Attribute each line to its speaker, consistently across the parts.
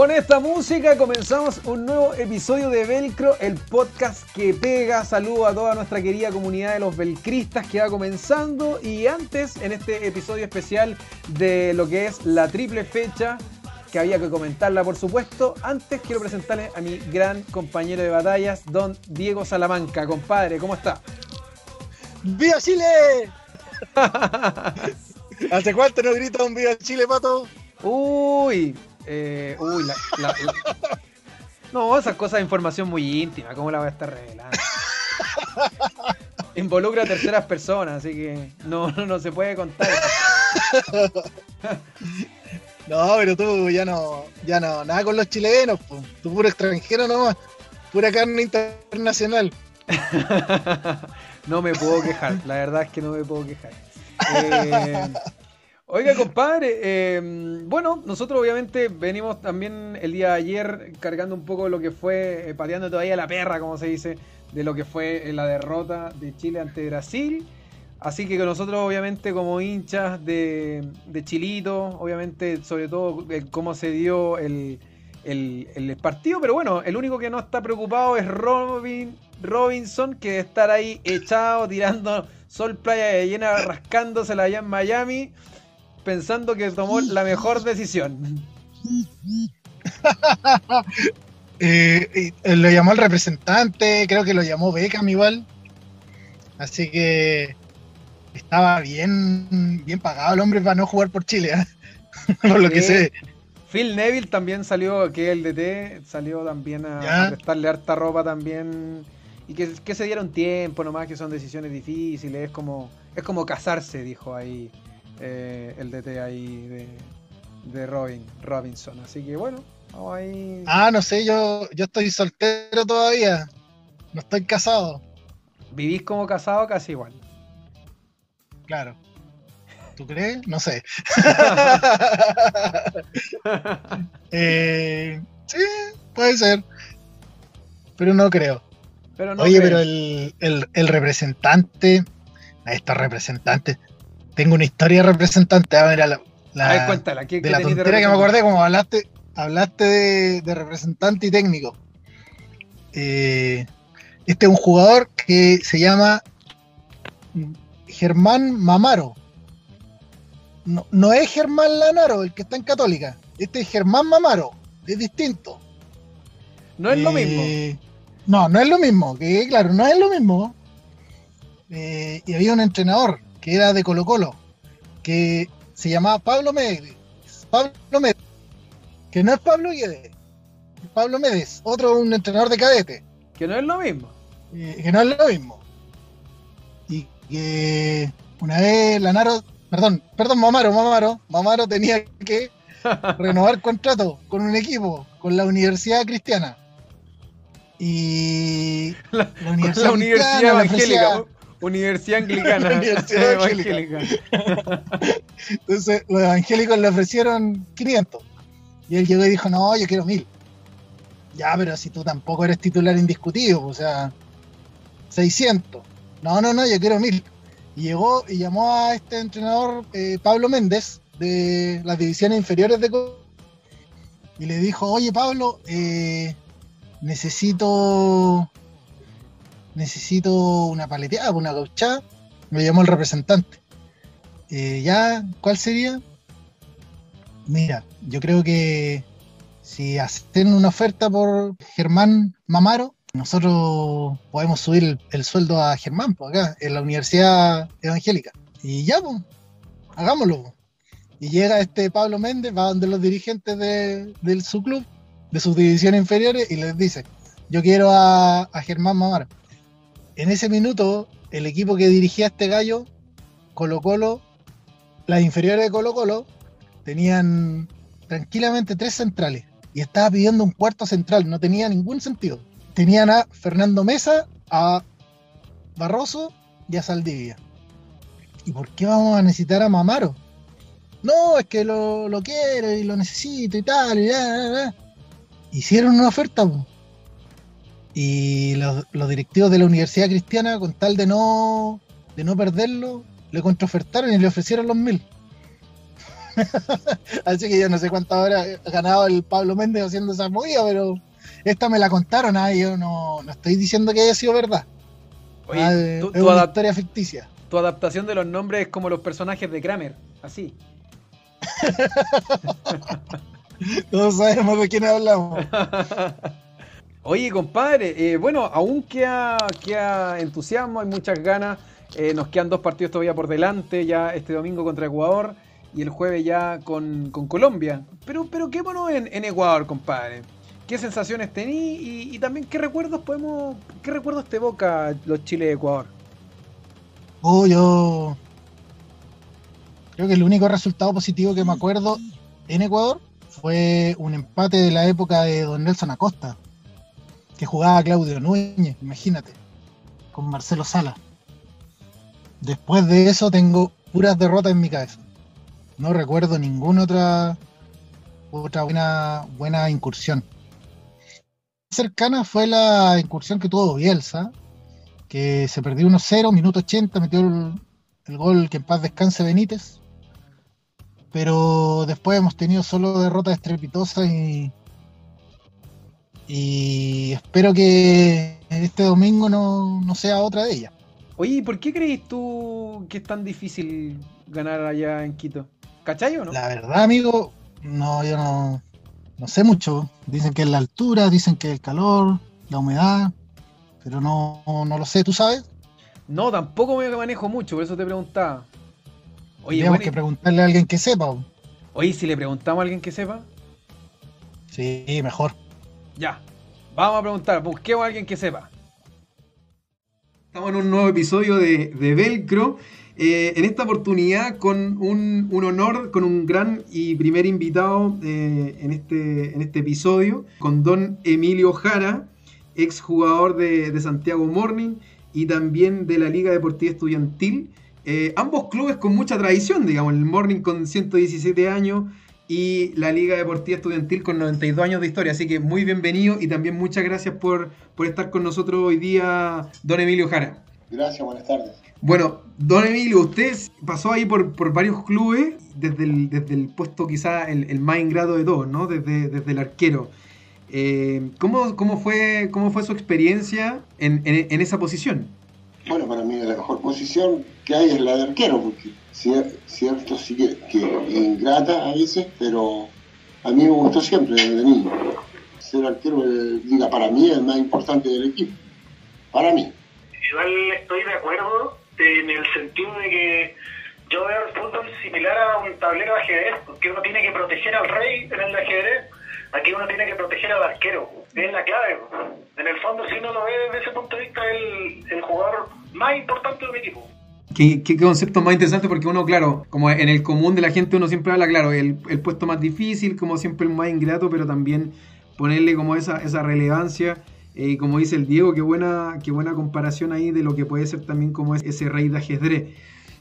Speaker 1: Con esta música comenzamos un nuevo episodio de Velcro, el podcast que pega. Saludo a toda nuestra querida comunidad de los velcristas que va comenzando. Y antes, en este episodio especial de lo que es la triple fecha, que había que comentarla por supuesto, antes quiero presentarle a mi gran compañero de batallas, don Diego Salamanca. Compadre, ¿cómo está?
Speaker 2: ¡Viva Chile! ¿Hace cuánto no grita un Viva Chile, pato?
Speaker 1: Uy, eh, uy, la, la- la- No, esas cosas de información muy íntima, ¿cómo la voy a estar revelando? Involucra a terceras personas, así que no, no, no se puede contar.
Speaker 2: No, pero tú ya no, ya no, nada con los chilenos, tú puro extranjero nomás, pura carne internacional.
Speaker 1: No me puedo quejar, la verdad es que no me puedo quejar. Eh, oiga, compadre, eh, bueno, nosotros obviamente venimos también el día de ayer cargando un poco lo que fue, eh, pateando todavía la perra, como se dice, de lo que fue eh, la derrota de Chile ante Brasil. Así que nosotros obviamente como hinchas de, de Chilito, obviamente sobre todo cómo se dio el, el- el partido, pero bueno, el único que no está preocupado es Robin, Robinson, que estar ahí echado, tirando sol, playa de llena, rascándosela allá en Miami, pensando que tomó la mejor decisión.
Speaker 2: Eh, eh, lo llamó el representante, creo que lo llamó Beckham igual. Así que estaba bien, bien pagado el hombre para no jugar por Chile, ¿eh? por lo que sé.
Speaker 1: Phil Neville también salió, que el DT, salió también a prestarle harta ropa también. Y que, que se dieron tiempo nomás, que son decisiones difíciles. Es como, es como casarse, dijo ahí eh, el DT ahí de, de Robin, Robinson. Así que bueno, vamos ahí.
Speaker 2: Ah, no sé, yo, yo estoy soltero todavía, no estoy casado,
Speaker 1: Vivís como casado casi igual.
Speaker 2: claro. ¿Tú crees? No sé. Eh, sí, puede ser. Pero no creo.
Speaker 1: Pero no
Speaker 2: Oye,
Speaker 1: creo.
Speaker 2: pero el, el- el representante, a estos representantes, tengo una historia de representante. A ver, la, la-
Speaker 1: A ver, cuéntala. ¿qué,
Speaker 2: de
Speaker 1: qué
Speaker 2: la
Speaker 1: de
Speaker 2: tontera que me acordé, como hablaste, hablaste de, de representante y técnico. Eh, este es un jugador que se llama Germán Mamaro. No, no es Germán Lanaro, el que está en Católica. Este es Germán Mamaro. Es distinto.
Speaker 1: No es lo mismo.
Speaker 2: Eh, No, no es lo mismo, que claro, no es lo mismo. Eh, y había un entrenador que era de Colo Colo, que se llamaba Pablo Méndez. Pablo Méndez, que no es Pablo Guedes, es Pablo Méndez, otro un entrenador de cadete,
Speaker 1: Que no es lo mismo.
Speaker 2: eh, que no es lo mismo. Y que una vez Lanaro, perdón, perdón, Mamaro, Mamaro, Mamaro tenía que renovar contrato con un equipo, con la Universidad Cristiana. Y
Speaker 1: La-
Speaker 2: la
Speaker 1: Con la Universidad Evangélica. Universidad Anglicana.
Speaker 2: Universidad Evangélica. Entonces los evangélicos le ofrecieron 500. Y él llegó y dijo, no, yo quiero 1000. Ya, pero si tú tampoco eres titular indiscutido, o sea, 600. No, no, no, yo quiero 1000. Y llegó y llamó a este entrenador, eh, Pablo Méndez, de las divisiones inferiores de Co- y le dijo, oye Pablo, eh, necesito necesito una paleteada, una gauchada. Me llamó el representante. Eh, ya, ¿cuál sería? Mira, yo creo que si hacen una oferta por Germán Mamaro, nosotros podemos subir el, el sueldo a Germán, pues acá, en la Universidad Evangélica. Y ya, pues, hagámoslo. po. Y llega este Pablo Méndez, va donde los dirigentes de, su club, de sus divisiones inferiores, y les dice, yo quiero a, a Germán Mamaro. En ese minuto, el equipo que dirigía este gallo, Colo Colo, las inferiores de Colo Colo, tenían tranquilamente tres centrales. Y estaba pidiendo un cuarto central, no tenía ningún sentido. Tenían a Fernando Mesa, a Barroso y a Saldivia. ¿Y por qué vamos a necesitar a Mamaro? No, es que lo, lo quiero y lo necesito y tal. Y. Hicieron una oferta. Y los, los directivos de la Universidad Cristiana, con tal de no, de no perderlo, le contraofertaron y le ofrecieron los mil. Así que yo no sé cuántas horas ha ganado el Pablo Méndez haciendo esa movida, pero esta me la contaron, ah, yo no, no estoy diciendo que haya sido verdad.
Speaker 1: Oye,
Speaker 2: Ah,
Speaker 1: tu,
Speaker 2: es
Speaker 1: tu
Speaker 2: una historia ficticia.
Speaker 1: tu adaptación de los nombres es como los personajes de Kramer, así.
Speaker 2: Todos sabemos de quién hablamos.
Speaker 1: Oye, compadre, eh, bueno, aún queda, queda entusiasmo, hay muchas ganas. eh, nos quedan dos partidos todavía por delante, ya este domingo contra Ecuador y el jueves ya con, con Colombia. Pero, pero qué bueno en, en Ecuador, compadre. ¿Qué sensaciones tení y, y también qué recuerdos podemos, qué recuerdos te evoca los Chile de Ecuador?
Speaker 2: Oh, yo creo que el único resultado positivo que me acuerdo en Ecuador fue un empate de la época de Don Nelson Acosta, que jugaba Claudio Núñez, imagínate, con Marcelo Sala. Después de eso tengo puras derrotas en mi cabeza. No recuerdo ninguna otra otra buena, incursión. Cercana fue la incursión que tuvo Bielsa, que se perdió 1-0, minuto 80, metió el gol que en paz descanse Benítez. Pero después hemos tenido solo derrotas estrepitosas y, y espero que este domingo no, no sea otra de ellas.
Speaker 1: Oye, ¿y por qué crees tú que es tan difícil ganar allá en Quito? ¿Cachai o no?
Speaker 2: La verdad, amigo, no, yo no, no sé mucho. Dicen que es la altura, dicen que es el calor, la humedad, pero no, no lo sé, ¿tú sabes?
Speaker 1: No, tampoco me manejo mucho, por eso te preguntaba. Oye, bueno,
Speaker 2: que preguntarle a alguien que sepa.
Speaker 1: oye, si le preguntamos a alguien que sepa,
Speaker 2: Sí, mejor.
Speaker 1: Ya. Vamos a preguntar, busquemos a alguien que sepa. Estamos en un nuevo episodio de, de Velcro. eh, en esta oportunidad con un, un honor, con un gran y primer invitado eh, en, este, en este episodio, con don Emilio Jara, exjugador de, de Santiago Morning y también de la Liga Deportiva Estudiantil. Eh, ambos clubes con mucha tradición, digamos, el Morning con 117 años y la Liga Deportiva Estudiantil con 92 años de historia. Así que muy bienvenido y también muchas gracias por, por estar con nosotros hoy día, don Emilio Jara.
Speaker 3: Gracias, buenas tardes.
Speaker 1: Bueno, don Emilio, usted pasó ahí por, por varios clubes, desde el, desde el puesto quizá el, el más ingrato de todos, ¿no? Desde, desde el arquero. Eh, ¿cómo, cómo, fue, ¿Cómo fue su experiencia en, en- en esa posición?
Speaker 3: Bueno, para mí la mejor posición que hay es la de arquero, porque cier- cierto sí que, que ingrata a veces, pero a mí me gustó siempre desde niño. Ser arquero, diga, para mí es el más importante del equipo. Para mí.
Speaker 4: Igual estoy de acuerdo en el sentido de que yo veo el fútbol similar a un tablero de ajedrez, porque uno tiene que proteger al rey en el ajedrez, aquí uno tiene que proteger al arquero. Es la clave. En el fondo, si uno lo ve desde ese punto de vista, es el, el jugador más importante de un equipo.
Speaker 1: ¿Qué, concepto más interesante? Porque uno, claro, como en el común de la gente uno siempre habla, claro, el, el puesto más difícil, como siempre el más ingrato, pero también ponerle como esa, esa relevancia. eh, como dice el Diego, qué buena, qué buena comparación ahí de lo que puede ser también como es ese rey de ajedrez.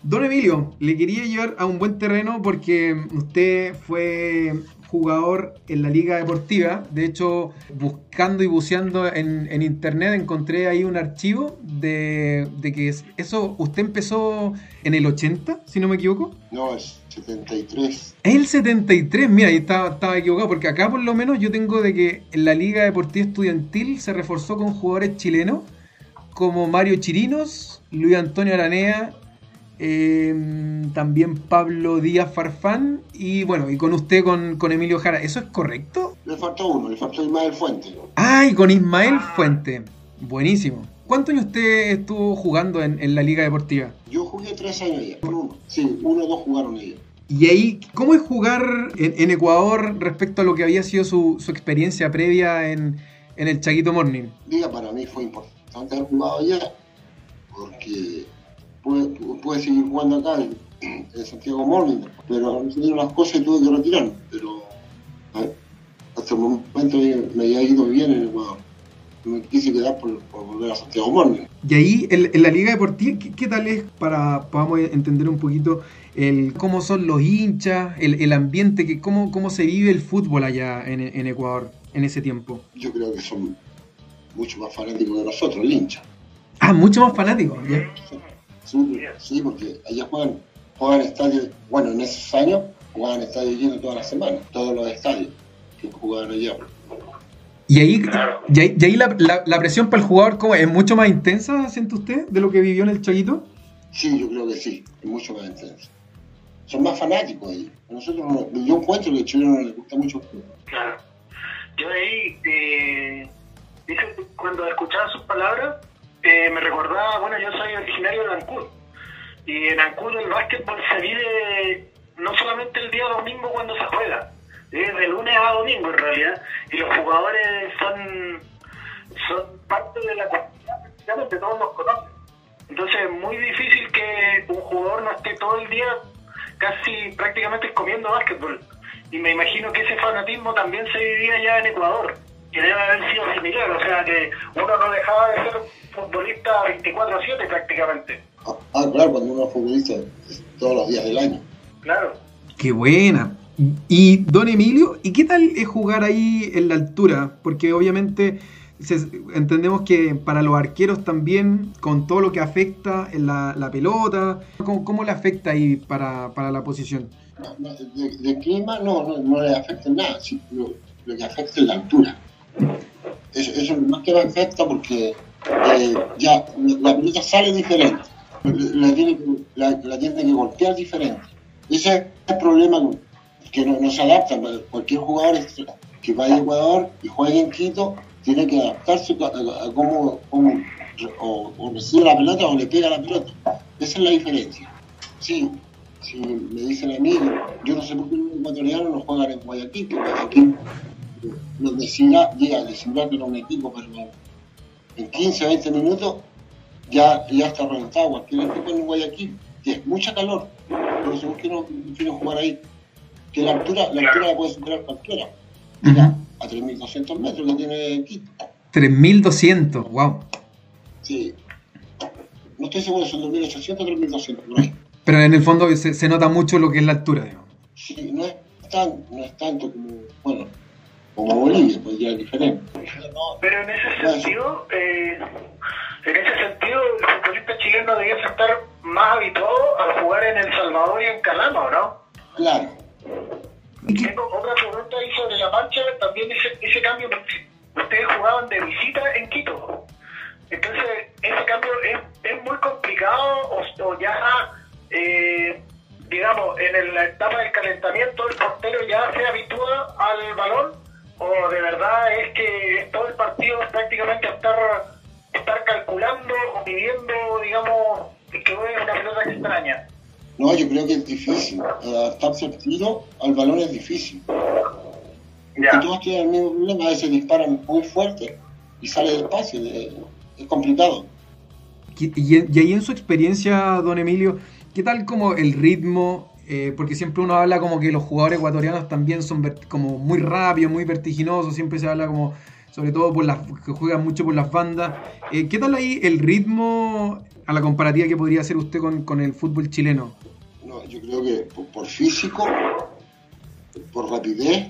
Speaker 1: Don Emilio, le quería llevar a un buen terreno porque usted fue jugador en la Liga Deportiva. De hecho, buscando y buceando en, en internet encontré ahí un archivo de, de que es- eso, usted empezó en el 80, si no me equivoco.
Speaker 3: No, es 73.
Speaker 1: Es el 73, mira, ahí estaba, estaba equivocado, porque acá por lo menos yo tengo de que en la Liga Deportiva Estudiantil se reforzó con jugadores chilenos como Mario Chirinos, Luis Antonio Aranea, eh, también Pablo Díaz Farfán y bueno, y con usted, con, con Emilio Jara. ¿Eso es correcto?
Speaker 3: Le faltó uno, le faltó Ismael Fuente.
Speaker 1: Ah, y con Ismael Fuente. Buenísimo. ¿Cuántos años usted estuvo jugando en, en la Liga Deportiva?
Speaker 3: Yo jugué tres años allá, con uno. Sí, uno o dos jugaron allá.
Speaker 1: Y ahí, ¿cómo es jugar en, en Ecuador respecto a lo que había sido su, su experiencia previa en, en el Chaquito Morning?
Speaker 3: Liga para mí fue importante haber jugado allá, porque pude, pude seguir jugando acá en, en Santiago Morning, pero se dieron las cosas y tuve que retirarme. Pero ver, hasta el momento me- me había ido bien en Ecuador. Me quise quedar por, por volver a Santiago Morning.
Speaker 1: Y ahí, en, en la Liga Deportiva, ¿qué, qué tal es para podamos entender un poquito el cómo son los hinchas, el, el ambiente, que, cómo, cómo se vive el fútbol allá en, en Ecuador en ese tiempo?
Speaker 3: Yo creo que son mucho más fanáticos que nosotros, el hincha.
Speaker 1: Ah, mucho más fanáticos. ¿ya?
Speaker 3: Sí, sí, porque allá juegan, juegan estadios, bueno, en esos años jugaban estadios llenos todas las semanas, todos los estadios que jugaban allá.
Speaker 1: Y ahí, y ahí, y ahí la, la- la presión para el jugador ¿cómo es? ¿Es mucho más intensa, siente usted, de lo que vivió en el Chaguito?
Speaker 3: Sí, yo creo que sí, es mucho más intenso. Son más fanáticos ahí. A nosotros, no- yo encuentro que a Chile no les gusta mucho el.
Speaker 4: Claro. Yo ahí, eh, dice, cuando escuchaba sus palabras, eh, me recordaba, bueno, yo soy originario de Ancud. Y en Ancud el básquetbol se vive no solamente el día domingo cuando se juega, es de lunes a domingo en realidad. Y los jugadores son, son parte de la comunidad, prácticamente todos los conocen. Entonces es muy difícil que un jugador no esté todo el día casi prácticamente comiendo básquetbol. Y me imagino que ese fanatismo también se vivía ya en Ecuador, que debe haber sido similar, o sea que uno no dejaba de ser futbolista 24-7 prácticamente.
Speaker 3: Ah, ah, claro, cuando uno es futbolista es todos los días del año.
Speaker 4: Claro.
Speaker 1: Qué buena. Y don Emilio, ¿y qué tal es jugar ahí en la altura? Porque obviamente se- entendemos que para los arqueros también, con todo lo que afecta en la, la pelota, ¿cómo, cómo le afecta ahí para, para la posición?
Speaker 3: No, no, de, de clima no, no, no le afecta en nada, sí, lo, lo que afecta es la altura. Eso, eso más que me afecta porque eh, ya la, pelota sale diferente, la tiene, la, tiene que golpear diferente. Ese es el problema que no, se adapta. Cualquier jugador que vaya a Ecuador y juegue en Quito tiene que adaptarse a, a- cómo, o, recibe la pelota o le pega la pelota. Esa es la diferencia. Sí, si me dicen a mí, yo no sé por qué los ecuatorianos no juegan en Guayaquil, nos decirá, llega a que era un equipo, pero en 15 20 minutos ya, ya está reventado cualquier equipo en Guayaquil. Y es mucha calor, por eso es que no prefiero jugar ahí. Que la altura, la altura la puede superar cualquiera, Mira, a 3.200 metros que tiene Quito.
Speaker 1: 3200, wow.
Speaker 3: Sí. No estoy seguro, son 2.800 o 3.200 por ahí.
Speaker 1: Pero en el fondo se, se nota mucho lo que es la altura, digamos.
Speaker 3: Sí, no es, tan, no es tanto como, bueno, como Bolivia, pues ya es diferente.
Speaker 4: Pero en ese sentido, eh, en ese sentido, el futbolista chileno debiese estar más habituado a jugar en El Salvador y en Calama, ¿o no?
Speaker 3: claro,
Speaker 4: Tengo otra pregunta ahí sobre la mancha, también ese, ese cambio, ustedes jugaban de visita en Quito, entonces ese cambio es, es muy complicado o, o ya, eh, digamos, en la etapa del calentamiento el portero ya se habitúa al balón o de verdad es que todo el partido prácticamente estar, estar calculando o midiendo, digamos, que es una pelota extraña.
Speaker 3: no, yo creo que es difícil. Adaptarse al tiro al balón es difícil.
Speaker 4: Ya.
Speaker 3: Y todos tienen el mismo problema, a veces disparan muy fuerte y sale despacio, de- es complicado.
Speaker 1: Y, y- y ahí en su experiencia, don Emilio, ¿qué tal como el ritmo? Eh, porque siempre uno habla como que los jugadores ecuatorianos también son como muy rápidos, muy vertiginosos, siempre se habla como, sobre todo por las que juegan mucho por las bandas. Eh, ¿Qué tal ahí el ritmo a la comparativa que podría hacer usted con, con el fútbol chileno?
Speaker 3: No, yo creo que por, por físico, por rapidez,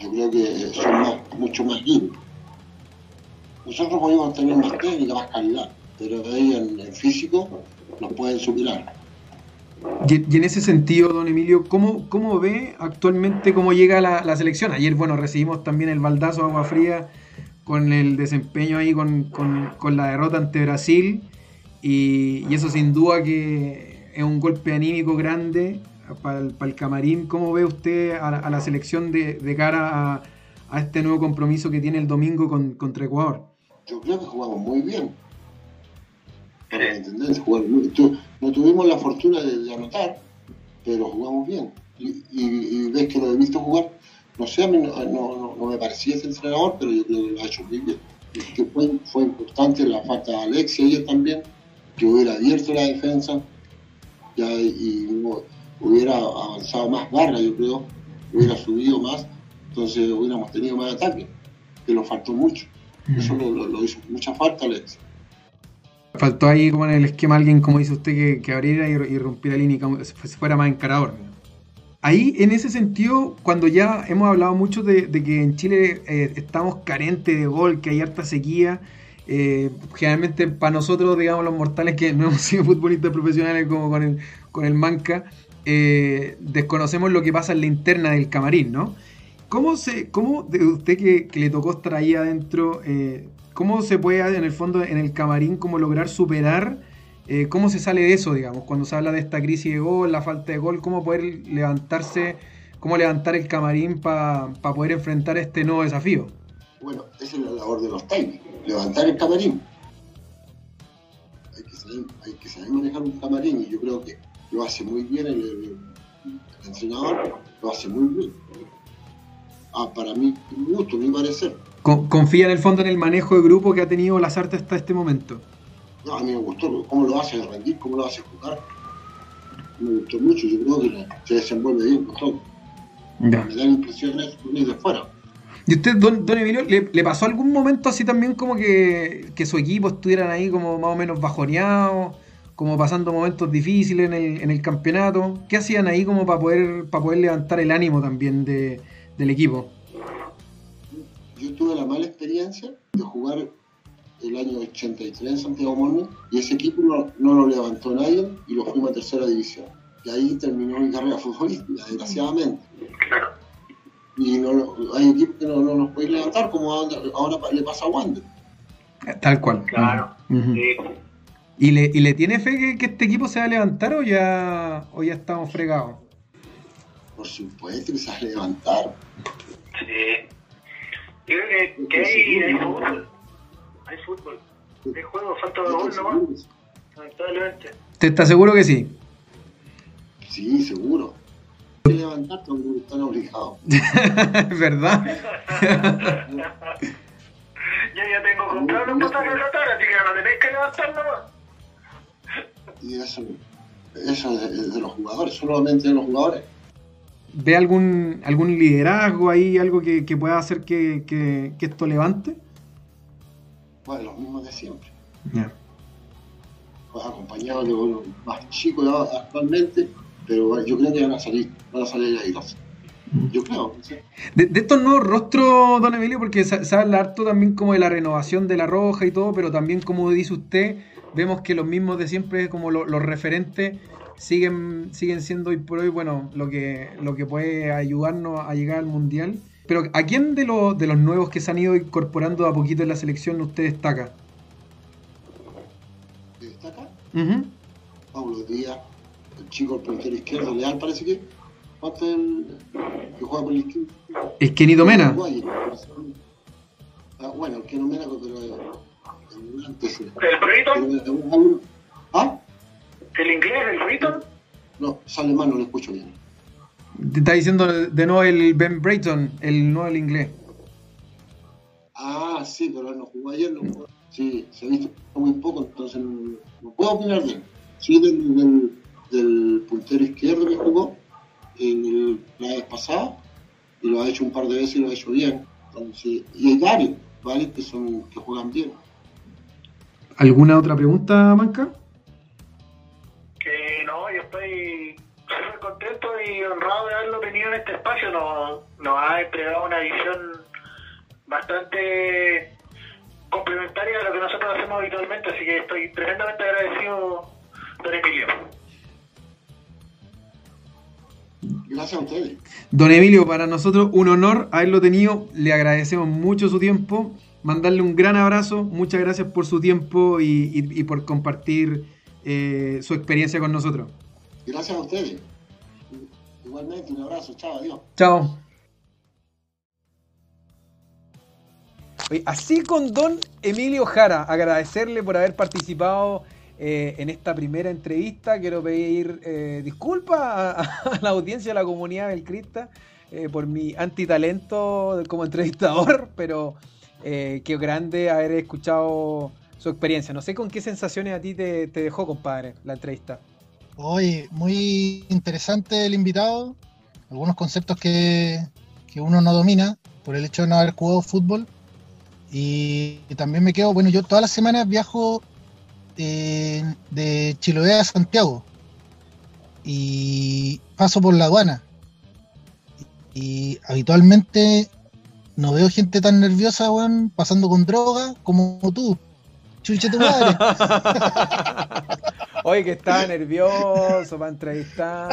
Speaker 3: yo creo que son más, mucho más limpios. Nosotros podemos tener más técnica, más calidad, pero ahí en, en físico nos pueden superar.
Speaker 1: Y, en ese sentido, don Emilio, ¿cómo, cómo ve actualmente cómo llega la, selección? Ayer, bueno, recibimos también el baldazo de agua fría con el desempeño ahí con, con- la derrota ante Brasil y, eso sin duda que es un golpe anímico grande para el, camarín. ¿Cómo ve usted a la, selección de, cara a, este nuevo compromiso que tiene el domingo con- contra Ecuador?
Speaker 3: Yo creo que jugamos muy bien. Muy tu- No tuvimos la fortuna de, de anotar, pero jugamos bien. Y, y- y ves que lo he visto jugar. No sé, a mí no, no- no- me parecía ese entrenador, pero yo creo que lo ha hecho muy bien. Que fue, fue importante la falta de Alexia ayer también, que hubiera abierto la defensa ya, y hubo- hubiera avanzado más barra, yo creo, hubiera subido más, entonces hubiéramos tenido más ataque, que nos faltó mucho. Eso lo, lo- lo hizo mucha falta, Alex.
Speaker 1: Faltó ahí como en el esquema alguien, como dice usted, que, que abriera y, y rompiera línea y como si fuera más encarador. Ahí, en ese sentido, cuando ya hemos hablado mucho de, de que en Chile eh, estamos carentes de gol, que hay harta sequía, eh, generalmente para nosotros, digamos, los mortales que no hemos sido futbolistas profesionales como con el, con el Manca, eh, desconocemos lo que pasa en la interna del camarín, ¿no? ¿Cómo se, cómo de usted que, que le tocó estar ahí adentro, eh, cómo se puede en el fondo en el camarín como lograr superar, eh, cómo se sale de eso, digamos, cuando se habla de esta crisis de gol, la falta de gol, cómo poder levantarse, cómo levantar el camarín para poder enfrentar este nuevo desafío?
Speaker 3: Bueno, esa es la labor de los técnicos, levantar el camarín. Hay que saber, hay que saber manejar un camarín y yo creo que lo hace muy bien el, el- el entrenador, lo hace muy bien. Ah, para mí, mi gusto, mi parecer.
Speaker 1: Con- confía en el fondo en el manejo de grupo que ha tenido Lazarte hasta este momento.
Speaker 3: No, a mí me gustó cómo lo hace rendir, cómo lo hace jugar. Me gustó mucho, yo creo que se desenvuelve bien con todo.
Speaker 1: Ya.
Speaker 3: Me dan impresiones de fuera.
Speaker 1: ¿Y usted, don, don Emilio, ¿le, le pasó algún momento así también como que, que su equipo estuvieran ahí como más o menos bajoneados, como pasando momentos difíciles en el, en el campeonato? ¿Qué hacían ahí como para poder, para poder levantar el ánimo también de, del equipo?
Speaker 3: Yo tuve la mala experiencia de jugar el año 83 en Santiago Morning y ese equipo no, no lo levantó nadie y lo fuimos a tercera división. Y ahí terminó mi carrera futbolística, desgraciadamente.
Speaker 4: Claro.
Speaker 3: Y no, lo- hay equipos que no, no los pueden levantar, como ahora, ahora le pasa a Wander.
Speaker 1: Tal cual.
Speaker 4: Claro. Sí.
Speaker 1: ¿Y, le, ¿Y le tiene fe que, que este equipo se va a levantar o ya, o ya estamos fregados?
Speaker 3: Por supuesto que se va a levantar.
Speaker 4: Sí. Yo creo que, que hay, hay fútbol. Hay fútbol. Hay juego, falta de gol nomás. Lamentablemente.
Speaker 1: ¿Te está seguro que sí?
Speaker 3: Sí, seguro. Hay que levantar cuando están obligados.
Speaker 1: ¿Verdad?
Speaker 4: Yo ya tengo comprado los pasajes de Qatar, así que no tenéis que levantar nomás.
Speaker 3: Y eso, eso es de, de los jugadores, solamente de los jugadores.
Speaker 1: ¿Ve algún, algún liderazgo ahí, algo que, que pueda hacer que, que- que esto levante?
Speaker 3: Bueno, los mismos de siempre.
Speaker 1: Ya.
Speaker 3: Pues acompañados de unos más chicos actualmente, pero yo creo que van a salir, van a salir airosos. Yo creo,
Speaker 1: de estos nuevos rostros, don Emilio, porque se, se habla harto también como de la renovación de la roja y todo, pero también como dice usted, vemos que los mismos de siempre, como lo- los referentes, siguen, siguen siendo hoy por hoy, bueno, lo que, lo que puede ayudarnos a llegar al Mundial. Pero ¿a quién de, los de los nuevos que se han ido incorporando a poquito en la selección usted destaca?
Speaker 3: ¿Qué destaca?
Speaker 1: Ujú.
Speaker 3: Pablo Díaz, el chico, el puntero izquierdo, Leal parece que. ¿Cuánto es el que juega por la izquierda?
Speaker 1: Es Kenito Mena.
Speaker 3: Ah, bueno, el no Mena, pero es el es un- ¿Ah?
Speaker 4: ¿El inglés, el Britton?
Speaker 3: No, sale mal, no lo escucho bien.
Speaker 1: Te está diciendo de nuevo el Ben Brayton, el nuevo el inglés.
Speaker 3: Ah, sí, pero él no jugó ayer, no jugó. Sí, se ha visto muy poco, entonces no, no puedo opinar de él. Sí, del, del, del puntero izquierdo que jugó en el, la vez pasada, y lo ha hecho un par de veces y lo ha hecho bien. Entonces, y hay varios, varios que, son, que juegan bien.
Speaker 1: ¿Alguna otra pregunta, Manca?
Speaker 4: Que no, yo estoy súper contento y honrado de haberlo tenido en este espacio. Nos, nos ha entregado una visión bastante complementaria a lo que nosotros hacemos habitualmente, así que estoy tremendamente agradecido, don Emilio.
Speaker 3: Gracias a ustedes.
Speaker 1: Don Emilio, para nosotros un honor haberlo tenido. Le agradecemos mucho su tiempo. Mandarle un gran abrazo. Muchas gracias por su tiempo y, y- y por compartir eh, su experiencia con nosotros.
Speaker 3: Gracias a ustedes. Igualmente, un abrazo, chao, adiós.
Speaker 1: Chao. Así con don Emilio Jara, agradecerle por haber participado eh, en esta primera entrevista. Quiero pedir eh, disculpas a, a la audiencia, a la comunidad del Crista, eh, por mi antitalento como entrevistador, pero eh, qué grande haber escuchado su experiencia. No sé con qué sensaciones a ti te, dejó, compadre, la entrevista.
Speaker 2: Oye, muy interesante el invitado. Algunos conceptos que, que uno no domina por el hecho de no haber jugado fútbol. Y, y también me quedo, bueno, yo todas las semanas viajo eh, de Chiloé a Santiago. Y paso por la aduana. Y, habitualmente no veo gente tan nerviosa, weón, pasando con droga como tú. Chuche tu madre.
Speaker 1: Oye, que estaba nervioso para entrevistar.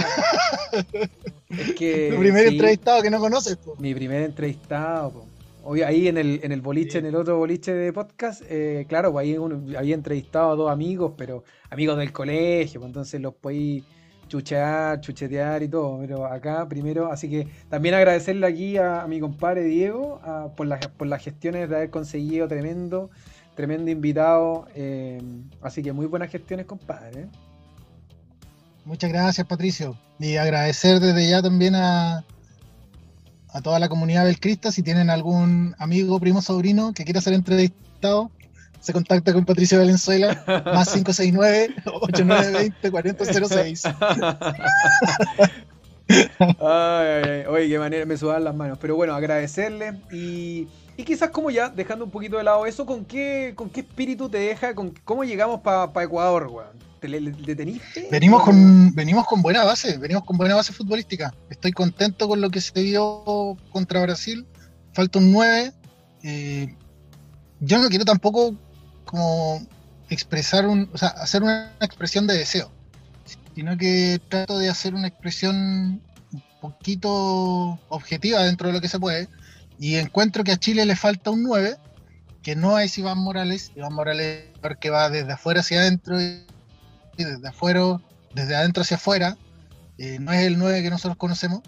Speaker 1: Es que.
Speaker 2: Tu primer
Speaker 1: sí,
Speaker 2: entrevistado que no conoces, po.
Speaker 1: Mi primer entrevistado. po. Hoy ahí en el, en el boliche,
Speaker 2: Sí.
Speaker 1: en el otro boliche de podcast, eh, claro, pues ahí uno- había entrevistado a dos amigos, pero amigos del colegio, pues entonces los podí chuchear, chuchetear y todo. Pero acá primero, así que también agradecerle aquí a, mi compadre Diego por, las, por las gestiones de haber conseguido tremendo, tremendo invitado. eh, así que muy buenas gestiones, compadre.
Speaker 2: Muchas gracias, Patricio. Y agradecer desde ya también a, a toda la comunidad Belcrista. Si tienen algún amigo, primo, sobrino que quiera ser entrevistado, se contacta con Patricio Valenzuela, más 569-8920-4006.
Speaker 1: Ay, ay, ay. Oye, qué manera, me sudan las manos. Pero bueno, agradecerle y, y quizás como ya, dejando un poquito de lado eso, ¿con qué, con qué espíritu te deja? Con, ¿Cómo llegamos para Ecuador, weón? ¿Te teniste?
Speaker 2: Venimos con, venimos con buena base, venimos con buena base futbolística. Estoy contento con lo que se vio contra Brasil. Falta un 9. Eh, yo no quiero tampoco como expresar un, o sea, hacer una expresión de deseo, sino que trato de hacer una expresión un poquito objetiva dentro de lo que se puede. Y encuentro que a Chile le falta un 9, que no es Iván Morales. Iván Morales que va desde afuera hacia adentro y desde afuera, desde adentro hacia afuera, eh, no es el 9 que nosotros conocemos.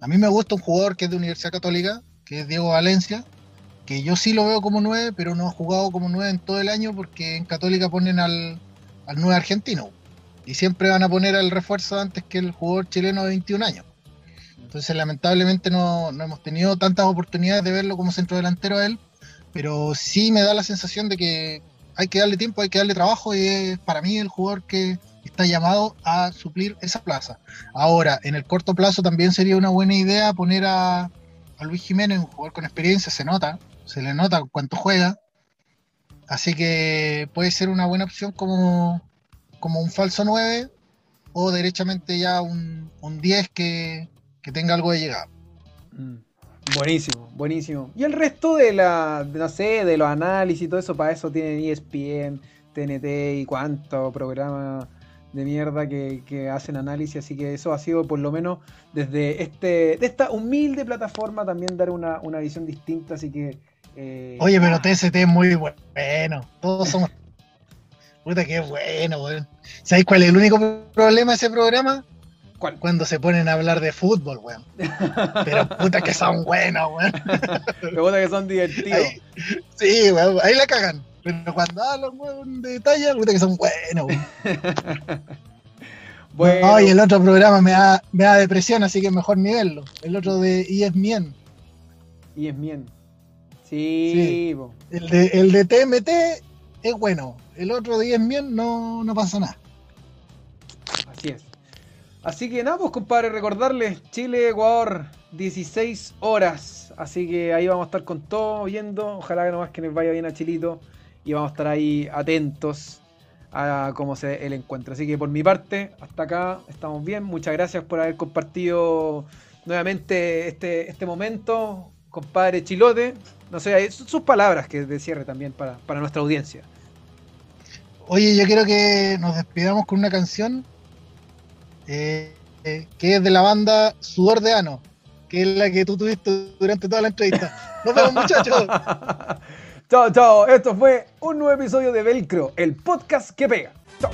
Speaker 2: A mí me gusta un jugador que es de Universidad Católica, que es Diego Valencia, que yo sí lo veo como 9, pero no ha jugado como 9 en todo el año porque en Católica ponen al, al 9 argentino. Y siempre van a poner al refuerzo antes que el jugador chileno de 21 años. Entonces, lamentablemente, no, no hemos tenido tantas oportunidades de verlo como centro delantero a él, pero sí me da la sensación de que hay que darle tiempo, hay que darle trabajo y es para mí el jugador que está llamado a suplir esa plaza. Ahora, en el corto plazo también sería una buena idea poner a Luis Jiménez, un jugador con experiencia, se nota, se le nota cuánto juega. Así que puede ser una buena opción como, como un falso 9 o derechamente ya un, un 10 que, que tenga algo de llegada.
Speaker 1: Mm, Buenísimo, buenísimo. Y el resto de la, no sé, de los análisis y todo eso, para eso tienen ESPN, TNT y cuántos programas de mierda que, que hacen análisis, así que eso ha sido por lo menos desde este, de esta humilde plataforma también dar una, una visión distinta, así que... eh,
Speaker 2: Oye, pero TST es muy bueno. Todos somos. Puta que bueno, weón. ¿Sabéis cuál es el único problema de ese programa?
Speaker 1: ¿Cuál?
Speaker 2: Cuando se ponen a hablar de fútbol, weón. Pero puta que son buenos, weón.
Speaker 1: Me gusta que son divertidos.
Speaker 2: Ahí, sí, weón, ahí la cagan. Pero cuando hablan, weón, de detalle, puta que son buenos, weón.
Speaker 1: Bueno,
Speaker 2: No, y el otro programa me da, me da depresión, así que mejor ni verlo. El otro de E ESPN.
Speaker 1: Bien. Sí,
Speaker 2: Sí. El de, el de TMT es bueno. El otro de ESPN no, no pasa nada.
Speaker 1: Así es. Así que nada, pues compadre, recordarles, Chile, Ecuador, 16 horas. Así que ahí vamos a estar con todo viendo. Ojalá que nomás que nos vaya bien a Chilito. Y vamos a estar ahí atentos a cómo se el encuentro. Así que por mi parte, hasta acá estamos bien. Muchas gracias por haber compartido nuevamente este, este momento, compadre Chilote. No sé, sus sus palabras que de cierre también para, para nuestra audiencia.
Speaker 2: Oye, yo quiero que nos despidamos con una canción eh, eh, que es de la banda Sudor de Ano, que es la que tú tuviste durante toda la entrevista. Nos vemos, muchachos.
Speaker 1: chao, chao. Esto fue un nuevo episodio de Velcro, el podcast que pega. Chao.